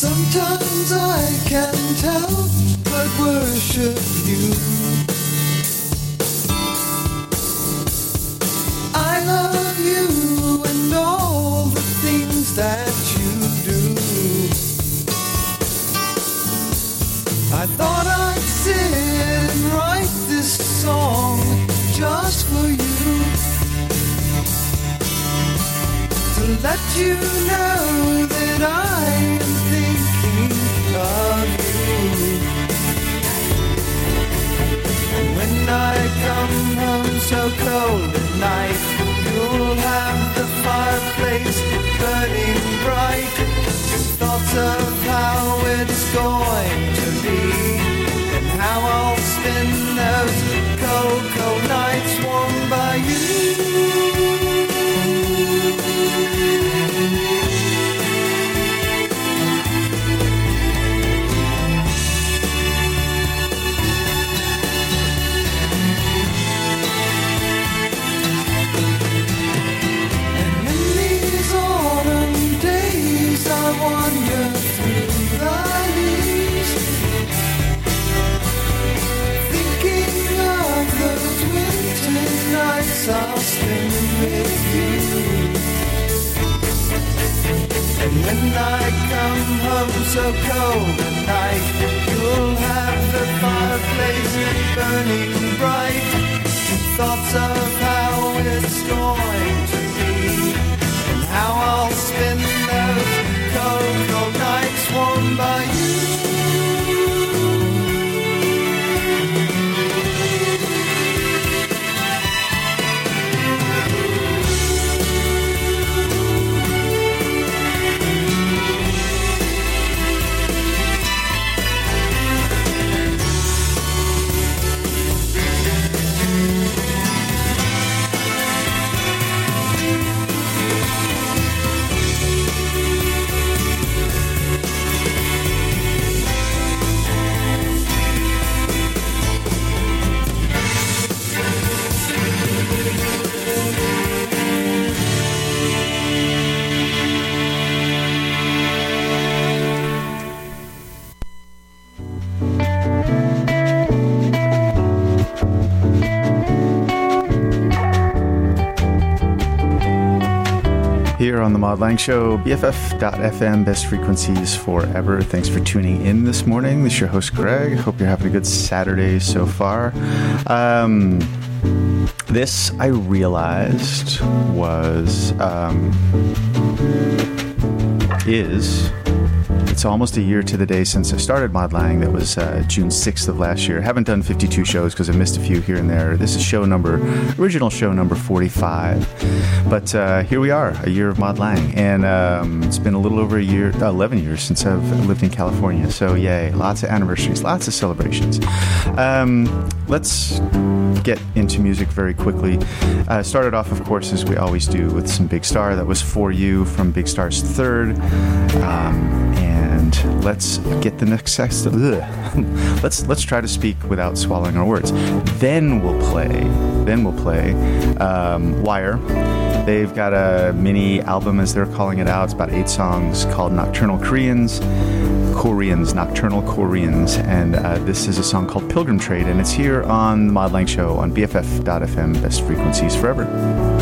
Sometimes I can't help but worship you. I love you and all the things that you do. I thought I'd sit and write this song just for you. To let you know that I I come home so cold at night, you'll have the fireplace burning bright. Thoughts of how it's going to be, and how I'll spend those cold, cold nights warmed by you. When I come home so cold at night, you'll have the fireplace burning bright. Thoughts of how it's going Here on the Mod Lang Show, BFF.FM, best frequencies forever. Thanks for tuning in this morning. This is your host, Greg. Hope you're having a good Saturday so far. Um, this, I realized, was, um, is, it's almost a year to the day since I started Mod Lang. That was uh, June 6th of last year. I Haven't done 52 shows because I missed a few here and there. This is show number, original show number 45. But uh, here we are, a year of Mod Lang. And um, it's been a little over a year, uh, 11 years since I've lived in California. So, yay, lots of anniversaries, lots of celebrations. Um, let's get into music very quickly. Uh, started off, of course, as we always do, with some Big Star. That was For You from Big Star's Third. Um, let's get the next sex. let's let's try to speak without swallowing our words. Then we'll play. Then we'll play um, Wire. They've got a mini album, as they're calling it out. It's about eight songs called Nocturnal Koreans. Koreans, Nocturnal Koreans, and uh, this is a song called Pilgrim Trade, and it's here on the Mod Lang Show on BFF.FM, best frequencies forever.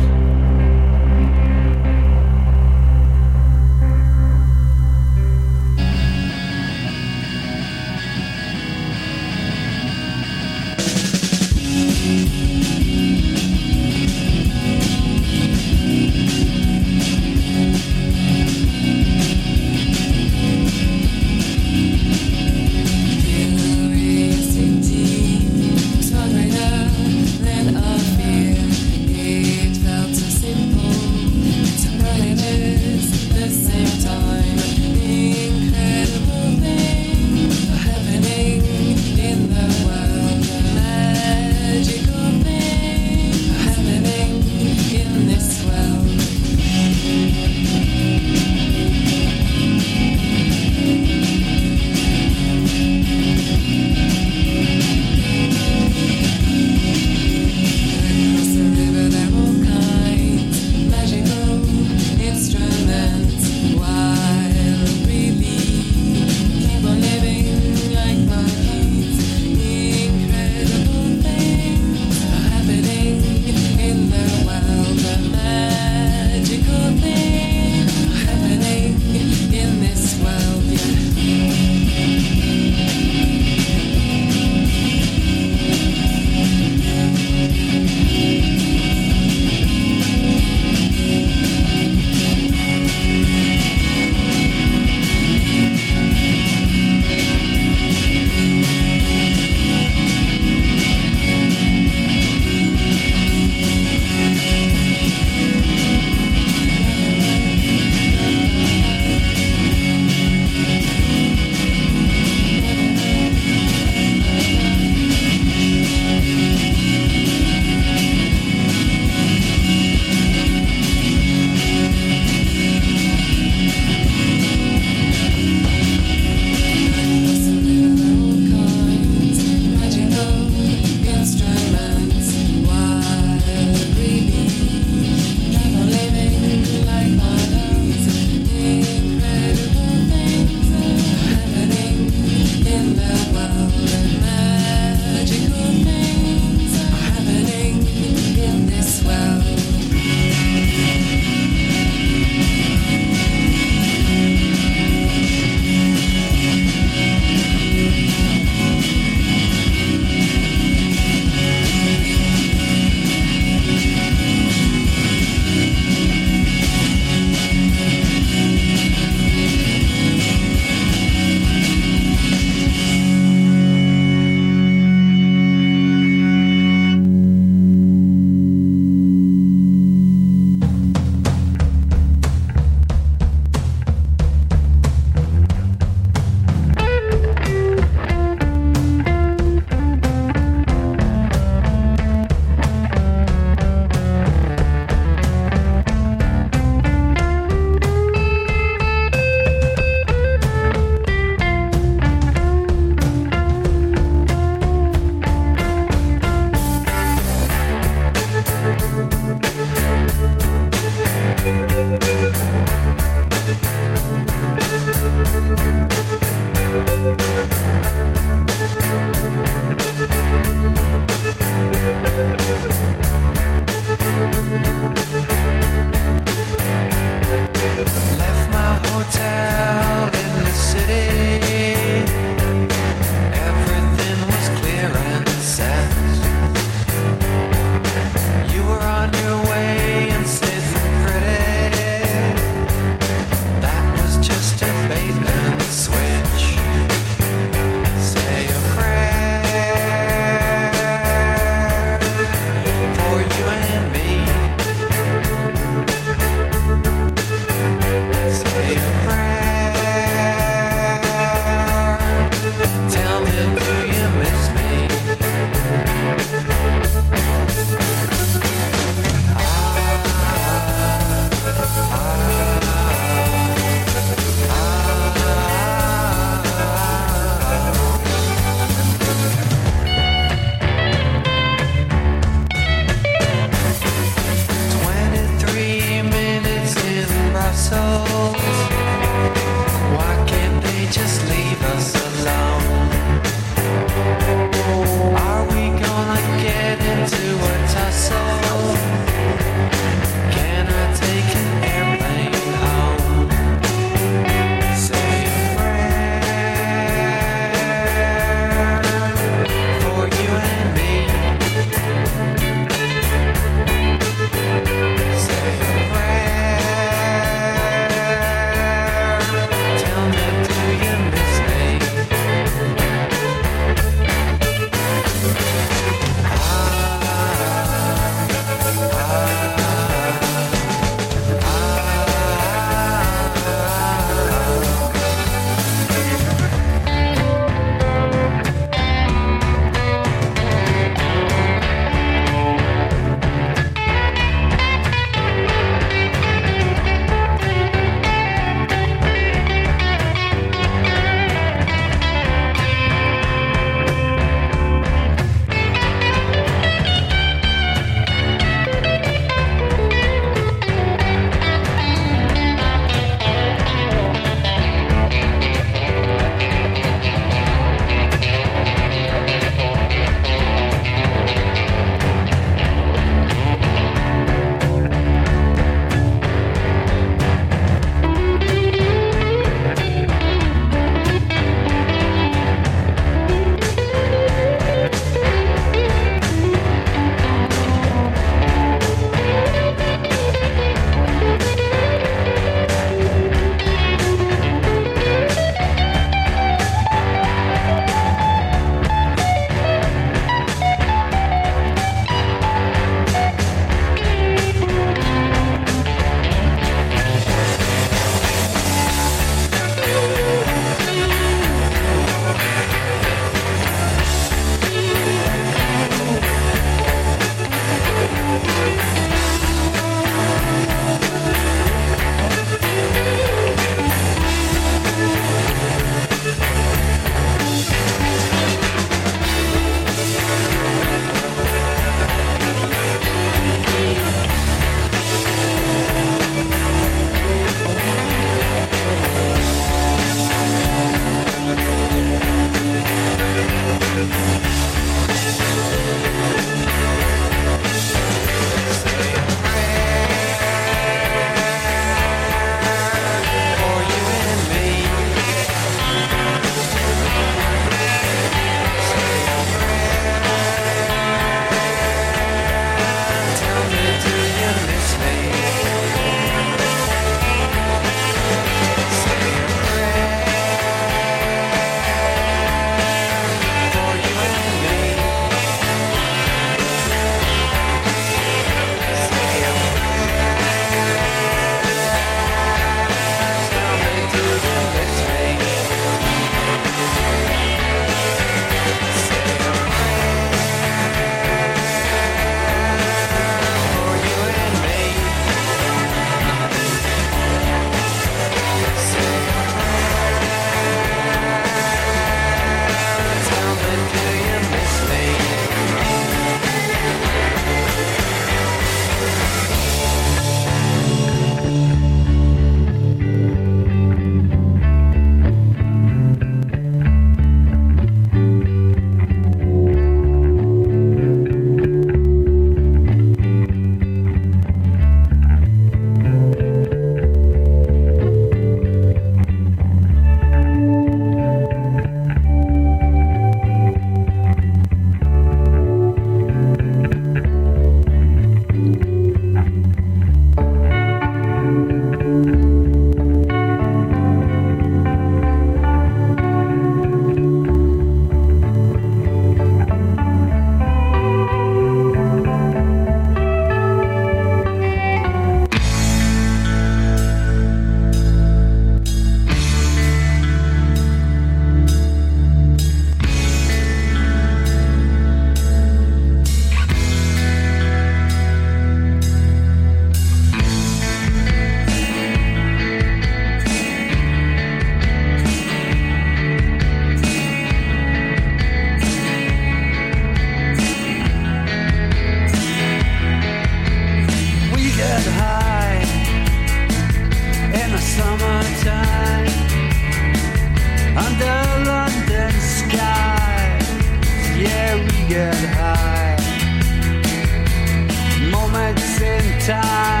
Time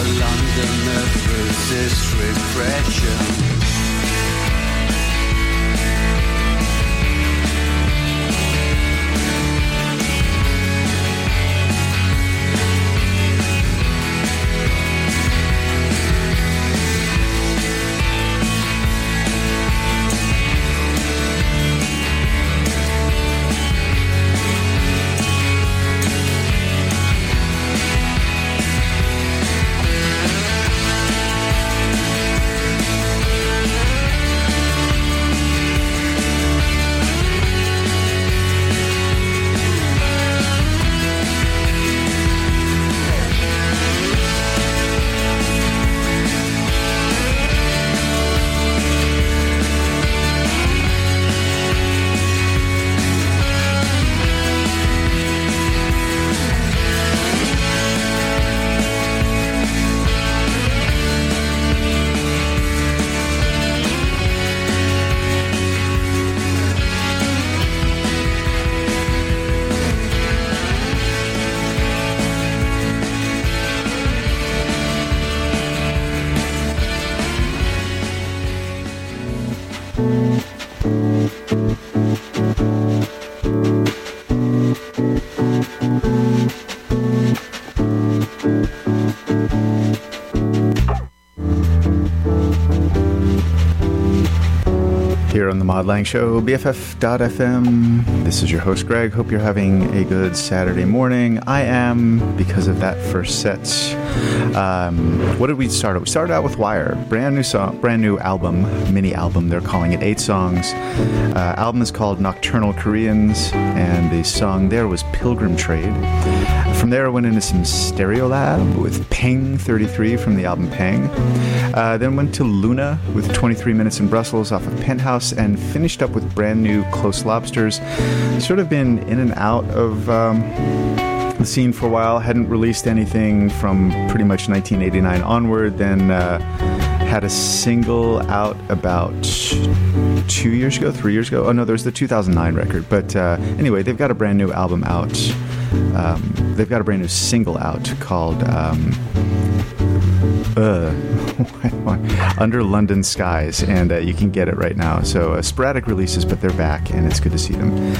The London that resists repression. Mod Lang Show, BFF.FM. This is your host, Greg. Hope you're having a good Saturday morning. I am because of that first set. Um, what did we start out? We started out with Wire, brand new song, brand new album, mini album. They're calling it eight songs. Uh, album is called Nocturnal Koreans, and the song there was Pilgrim Trade. From there, I went into some Stereolab with Peng 33 from the album Peng. Uh, then went to Luna with 23 Minutes in Brussels off of Penthouse, and finished up with brand new Close Lobsters. Sort of been in and out of. Um, the scene for a while, hadn't released anything from pretty much 1989 onward, then uh, had a single out about two years ago, three years ago. Oh no, there's the 2009 record. But uh, anyway, they've got a brand new album out. Um, they've got a brand new single out called um, uh, Under London Skies, and uh, you can get it right now. So uh, sporadic releases, but they're back, and it's good to see them.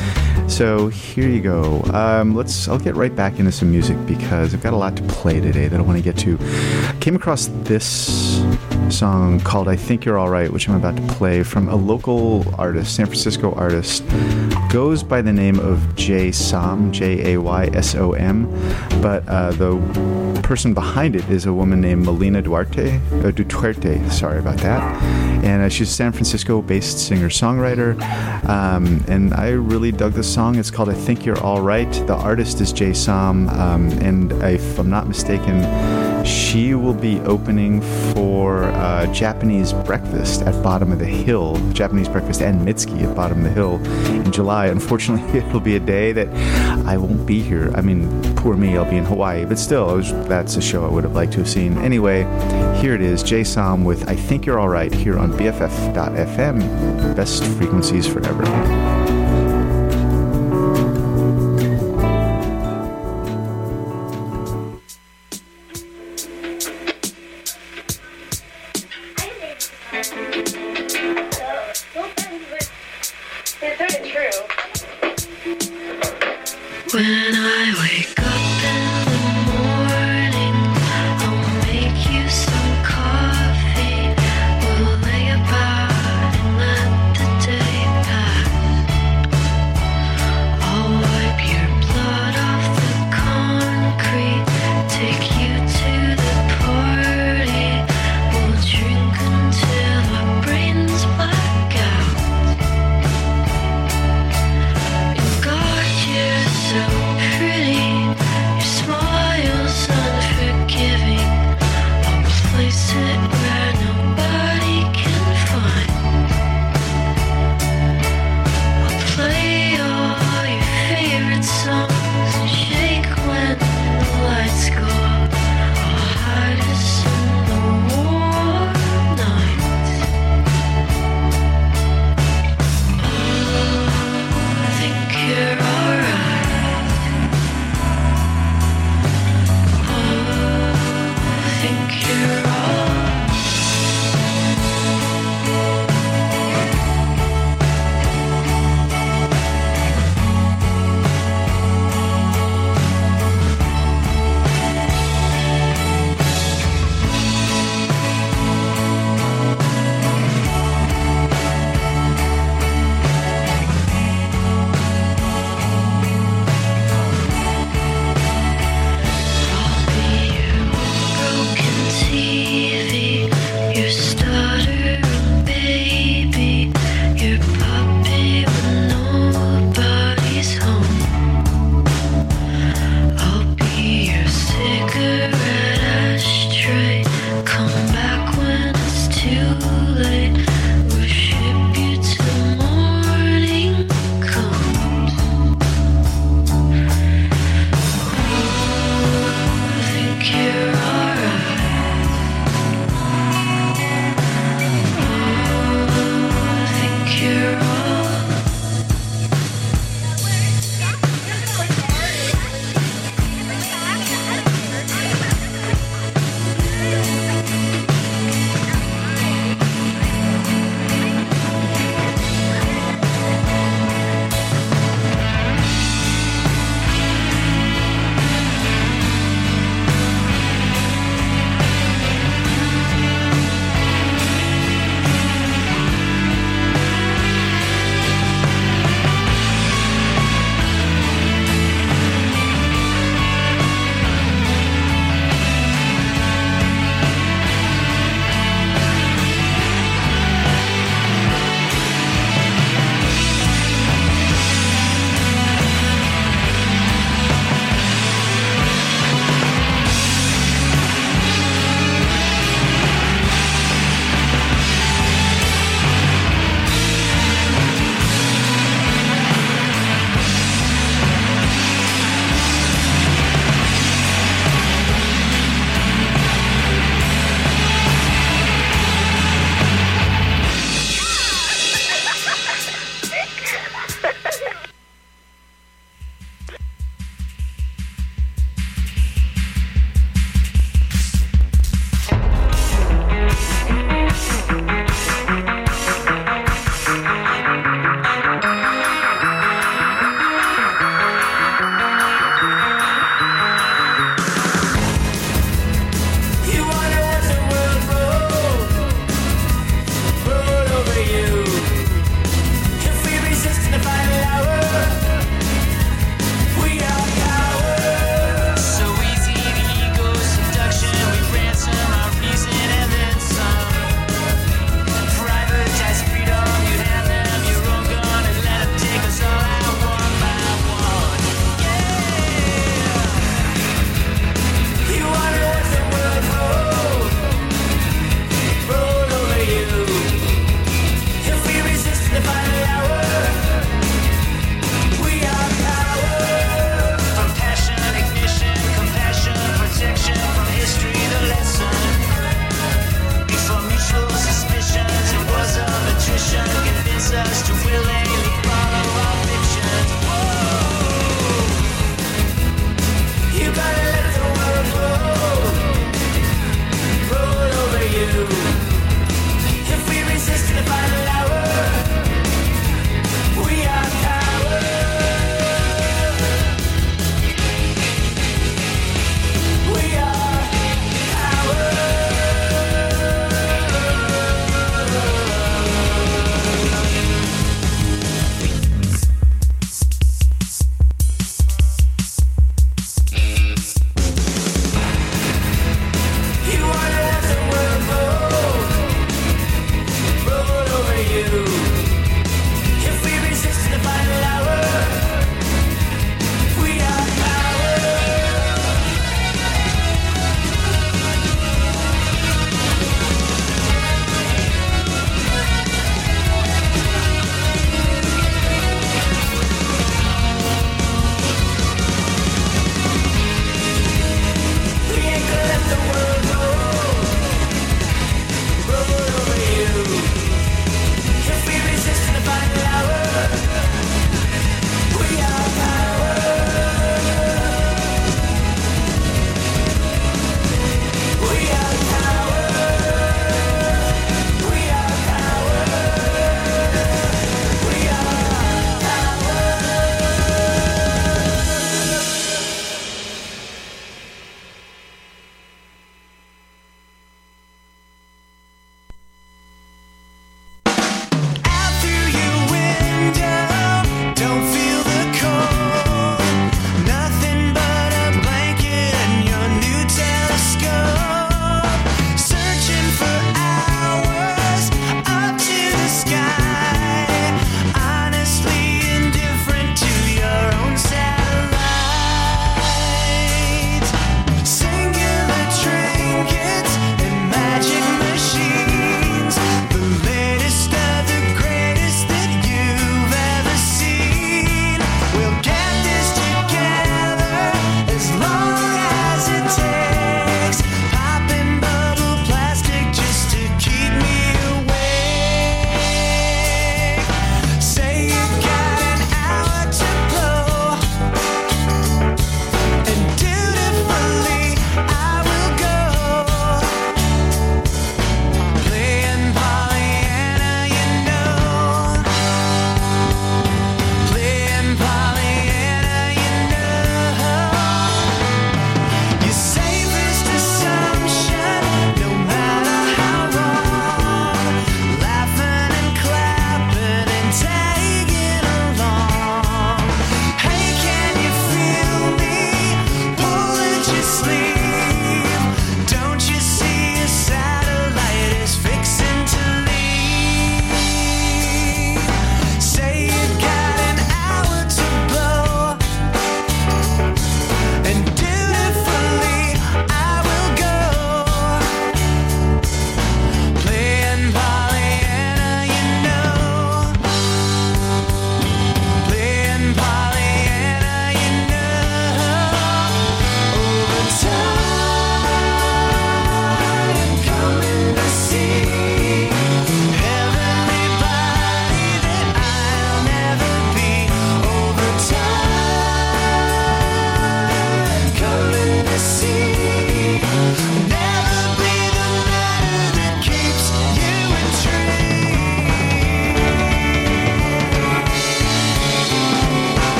So here you go. Um, let's. I'll get right back into some music because I've got a lot to play today that I want to get to. Came across this song called "I Think You're All Right," which I'm about to play from a local artist, San Francisco artist, goes by the name of Jay Som, J A Y S O M, but uh, the person behind it is a woman named Melina Duarte. Uh, Duterte, sorry about that. And uh, she's a San Francisco-based singer-songwriter, um, and I really dug this song. It's called "I Think You're All Right." The artist is Jay Som, um, and if I'm not mistaken, she will be opening for uh, Japanese Breakfast at Bottom of the Hill, Japanese Breakfast and Mitski at Bottom of the Hill in July. Unfortunately, it'll be a day that I won't be here. I mean, poor me, I'll be in Hawaii, but still, was, that's a show I would have liked to have seen. Anyway, here it is, Jay Som with I Think You're Alright here on BFF.FM. Best frequencies forever.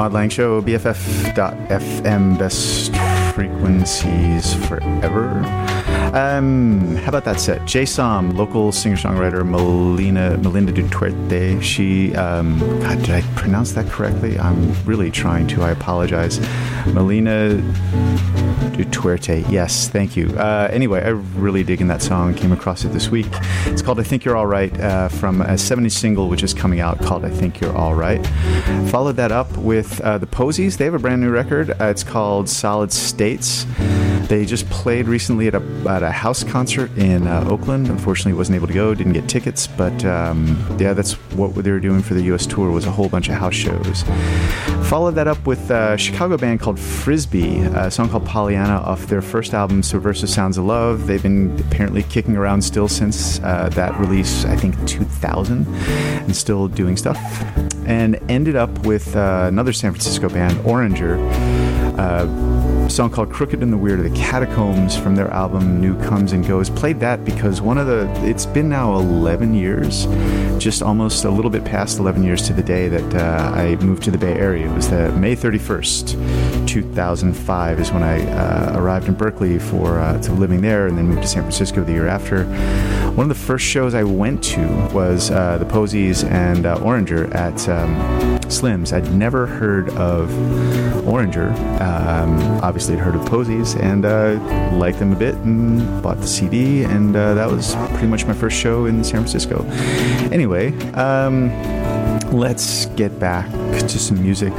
Mod Lang Show, BFF.FM, best frequencies forever. Um, how about that set? Jay Som, local singer-songwriter Melina Melinda Duterte. She, um, God, did I pronounce that correctly? I'm really trying to. I apologize. Melina Duterte. Yes, thank you. Uh, anyway, I'm really digging that song. Came across it this week. It's called "I Think You're All Right" uh, from a 70s single which is coming out called "I Think You're All Right." Followed that up with uh, the Posies. They have a brand new record. Uh, it's called "Solid States." They just played recently at a, at a house concert in uh, Oakland. Unfortunately, wasn't able to go. Didn't get tickets, but um, yeah, that's what they were doing for the U.S. tour was a whole bunch of house shows. Followed that up with a Chicago band called Frisbie, a song called Pollyanna off their first album, Subversive Sounds of Love. They've been apparently kicking around still since uh, that release, I think 2000, and still doing stuff. And ended up with uh, another San Francisco band, Oranger. Uh, a song called Crooked and the Weird of the Catacombs from their album New Comes and Goes. Played that because one of the, it's been now 11 years, just almost a little bit past 11 years to the day that uh, I moved to the Bay Area. It was the May 31st, 2005 is when I uh, arrived in Berkeley for uh, to living there and then moved to San Francisco the year after. One of the first shows I went to was uh, the Posies and uh, Oranger at um, Slim's. I'd never heard of Oranger. Um, obviously, I'd heard of Posies and uh, liked them a bit and bought the CD, and uh, that was pretty much my first show in San Francisco. Anyway, um, let's get back to some music.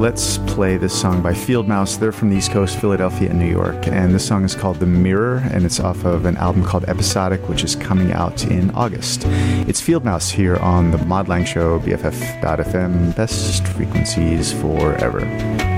Let's play this song by Field Mouse. They're from the East Coast, Philadelphia and New York. And this song is called The Mirror, and it's off of an album called Episodic, which is coming out in August. It's Field Mouse here on the Mod Lang Show, BFF.FM, best frequencies forever.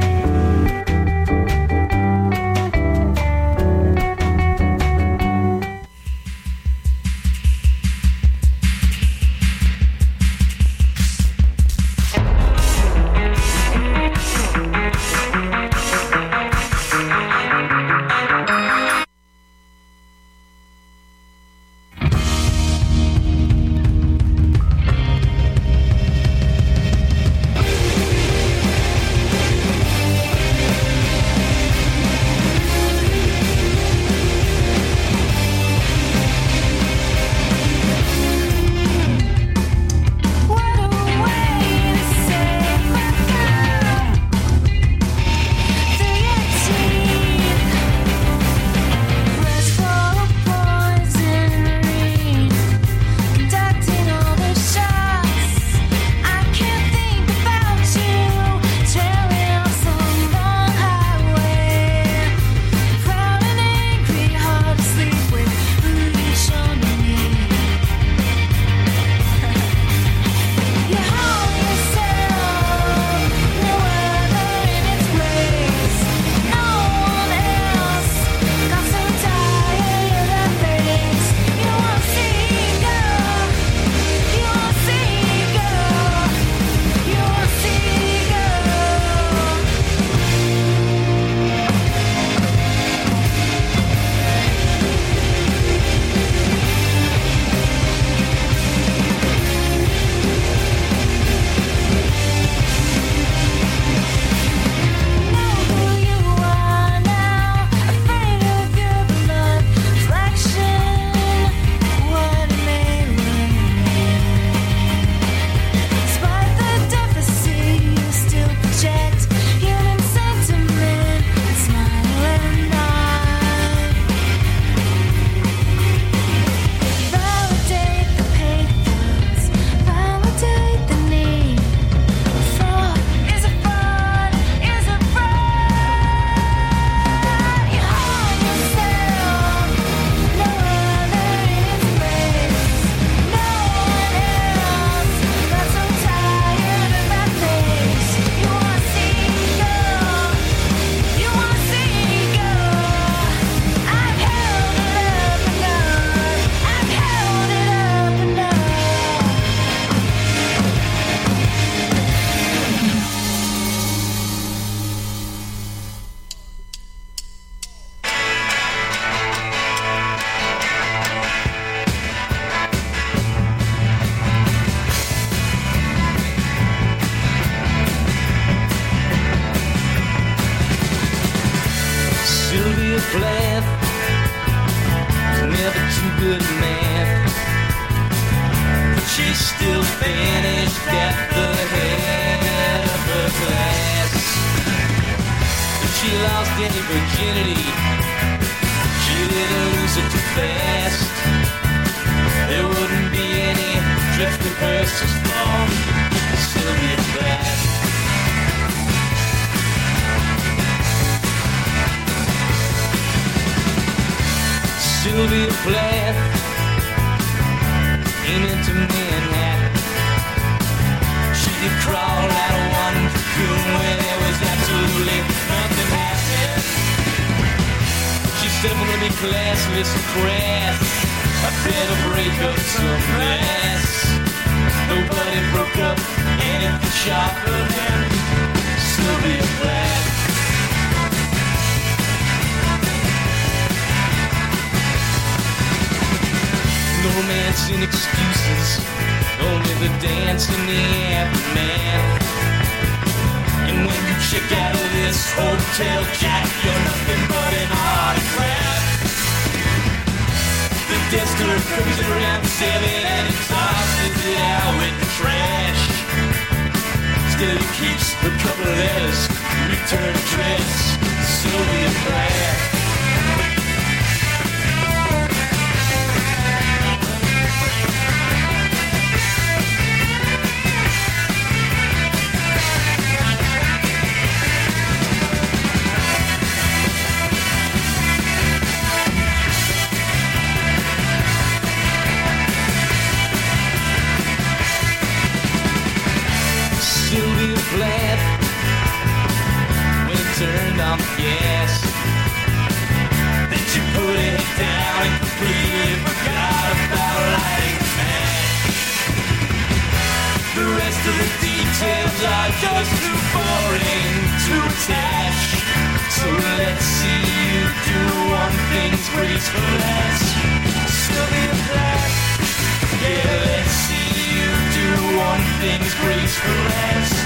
Sylvia Plath never too good math. But she still finished at the head of her class. If she lost any virginity, she didn't lose it too fast. There wouldn't be any drifting verses from Sylvia Plath. Sylvia Plath came into Manhattan. She could crawl out of one cocoon where there was absolutely nothing happening. She said, I'm gonna be classless and crass. I better break up some mess. Nobody broke up anything sharper than Sylvia Plath. No romance and excuses, only the dance in the aftermath. And when you check out of this hotel, Jack, you're nothing but an autograph. The Just her cruising around seven and he tosses it out with the trash. Still he keeps a couple letters, return address, Sylvia Plath. Plath when it turned on the gas. Then she put it down and completely forgot about lighting the match. The rest of the details are just too boring to attach. So let's see you do one thing's you do one thing's gracefulness. Sylvia Plath. Yeah, let's see you do one thing as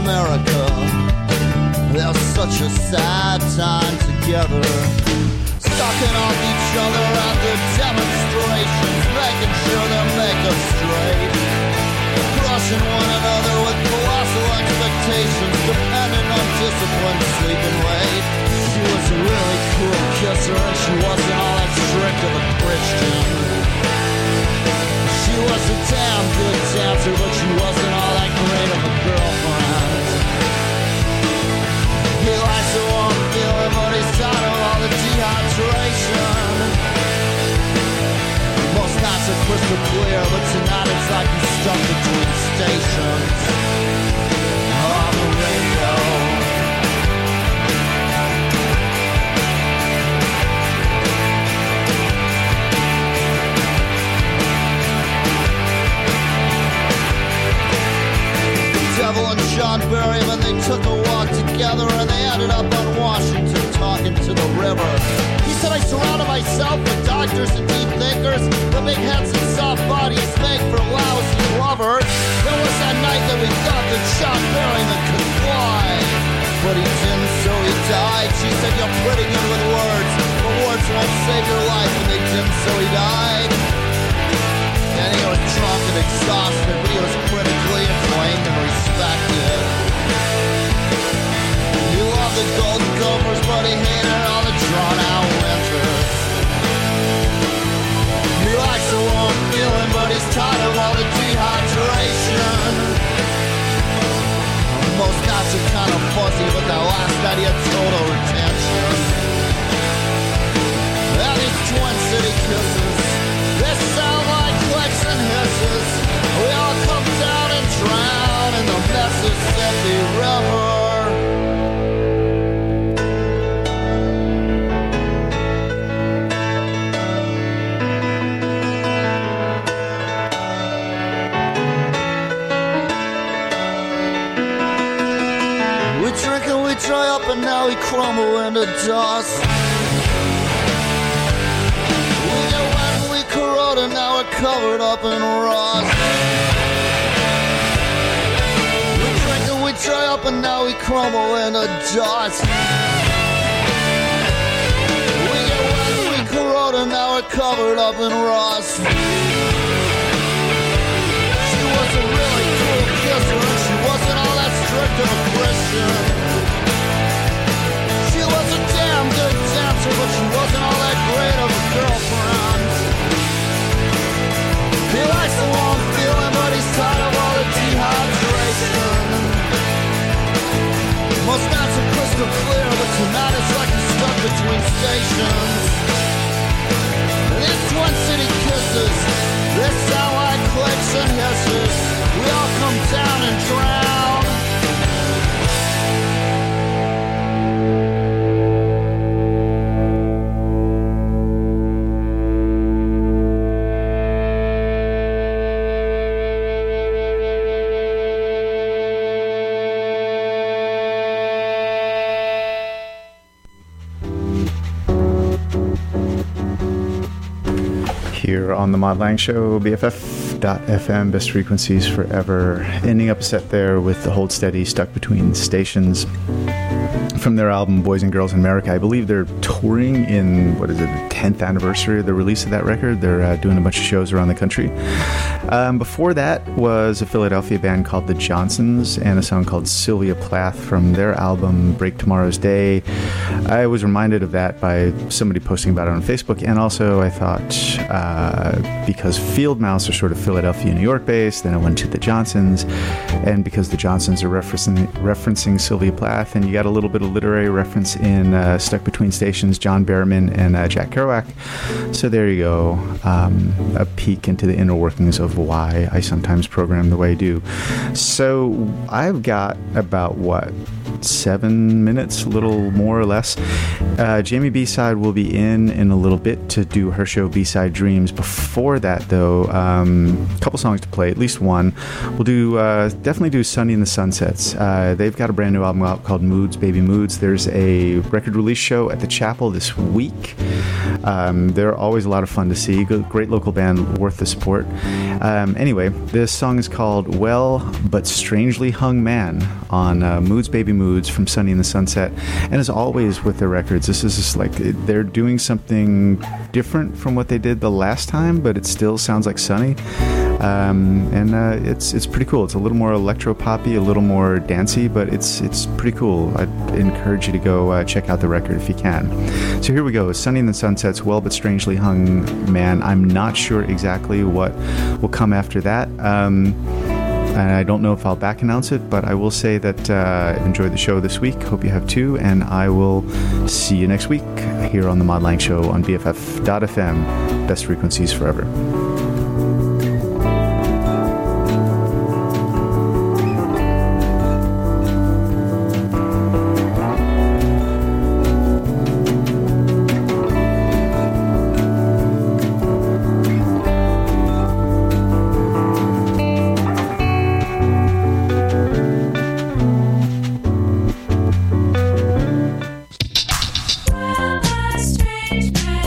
America, they're such a sad time together. Sucking off each other at the demonstrations, making sure they make us straight. Crushing one another with colossal expectations, depending on discipline, sleeping late. She was a really cool kisser, and she wasn't all that strict of a Christian. She was a damn good dancer, but she wasn't clear, but tonight it's like he's stuck between stations. On the radio. Devil and John Berryman, they took a walk together and they ended up on Washington talking to the river. Said, I surrounded myself with doctors and deep thinkers, the big heads and soft bodies make for lousy lovers. There was that night that we thought that John Berryman could fly. But he didn't, so he died. She said, You're pretty good with words, but words won't save your life, and they didn't, so he died. And he was drunk and exhausted, but he was critically acclaimed and respected. The Golden Gophers, but he hated all the drawn-out winters. He likes the warm feeling, but he's tired of all the dehydration. Most nights are kind of fuzzy, but that last night he had total retention. And these Twin City kisses, they sound like clicks and hisses. We all come down and drown in the Mississippi River. Crumble into dust. We get wet and we corrode and now we're covered up in rust. We drink and we dry up and now we crumble into dust. We get wet and we corrode and now we're covered up in rust. She was a really cool kisser and she wasn't all that strict of a Christian. Most not so crystal clear, but tonight it's like you're stuck between stations. This one city kisses, this satellite and hisses. We all come down and drown. Mod Lang Show, BFF.FM, best frequencies forever. Ending up a set there with the Hold Steady stuck between stations from their album Boys and Girls in America. I believe they're touring in, what is it, the 10th anniversary of the release of that record. They're uh, doing a bunch of shows around the country. Um, before that was a Philadelphia band called The Johnsons and a song called Sylvia Plath from their album Break Tomorrow's Day. I was reminded of that by somebody posting about it on Facebook, and also I thought uh, because Field Mouse are sort of Philadelphia, New York based, then I went to The Johnsons, and because The Johnsons are referencing, referencing Sylvia Plath, and you got a little bit of literary reference in uh, Stuck Between Stations, John Berryman and uh, Jack Kerouac. So there you go, um, a peek into the inner workings of why I sometimes program the way I do. So I've got about what seven minutes, a little more or less. Uh, Jamie B side will be in in a little bit to do her show B side Dreams. Before that, though, um, a couple songs to play, at least one. We'll do uh, definitely do Sonny in the Sunsets. Uh, they've got a brand new album out called Moods, Baby Moods. There's a record release show at the Chapel this week. Um, they're always a lot of fun to see. Great local band, worth the support. Um, anyway, this song is called Well But Strangely Hung Man on uh, Moods Baby Moods from Sonny in the Sunset. And as always with their records, this is just like they're doing something different from what they did the last time, but it still sounds like Sonny. Um, and uh, it's it's pretty cool. It's a little more electro poppy, a little more dancey, but it's it's pretty cool. I'd encourage you to go uh, check out the record if you can. So here we go. Sonny in the Sunsets, Well But Strangely Hung Man. I'm not sure exactly what will come after that. Um, and I don't know if I'll back announce it, but I will say that uh, I've enjoyed the show this week. Hope you have too, and I will see you next week here on the Mod Lang Show on BFF.fm. Best frequencies forever. Strange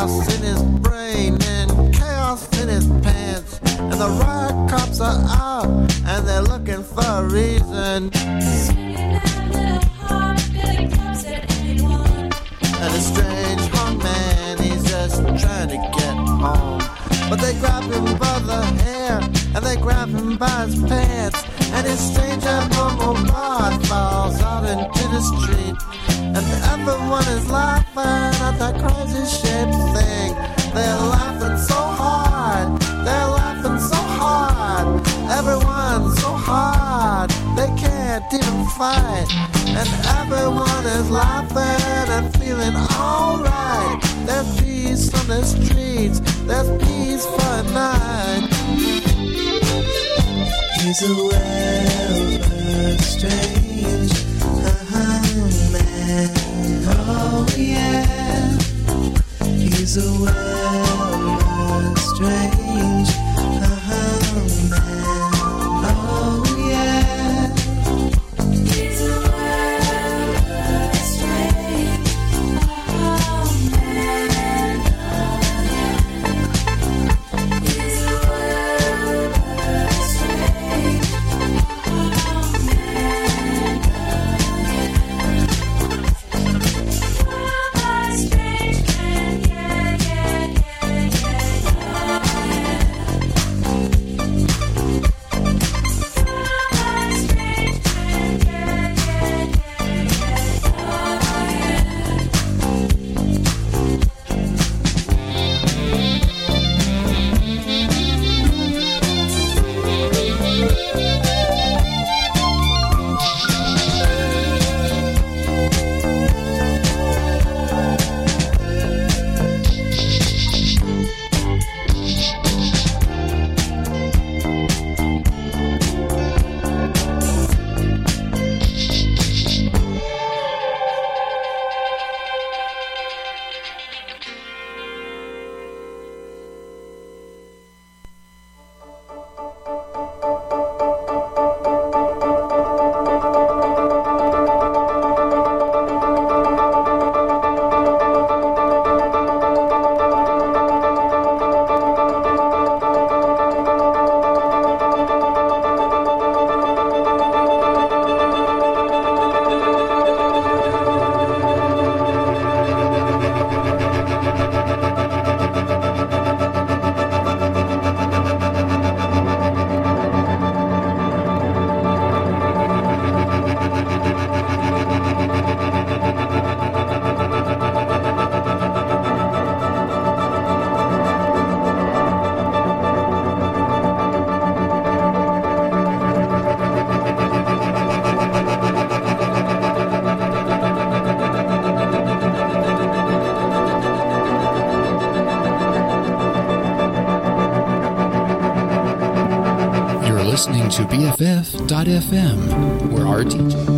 chaos in his brain, and chaos in his pants. And the riot cops are out, and they're looking for a reason. And a strange hung man, he's just trying to get home. But they grab him by the hair, and they grab him by his pants. And his strange abnormal bod falls out into the street. And everyone is laughing at that crazy shaped thing. They're laughing so hard, they're laughing so hard. Everyone's so hard, they can't even fight. and everyone is laughing and feeling alright. There's peace on the streets, there's peace for a night. He's a man. Oh yeah. He's a To where our teaching.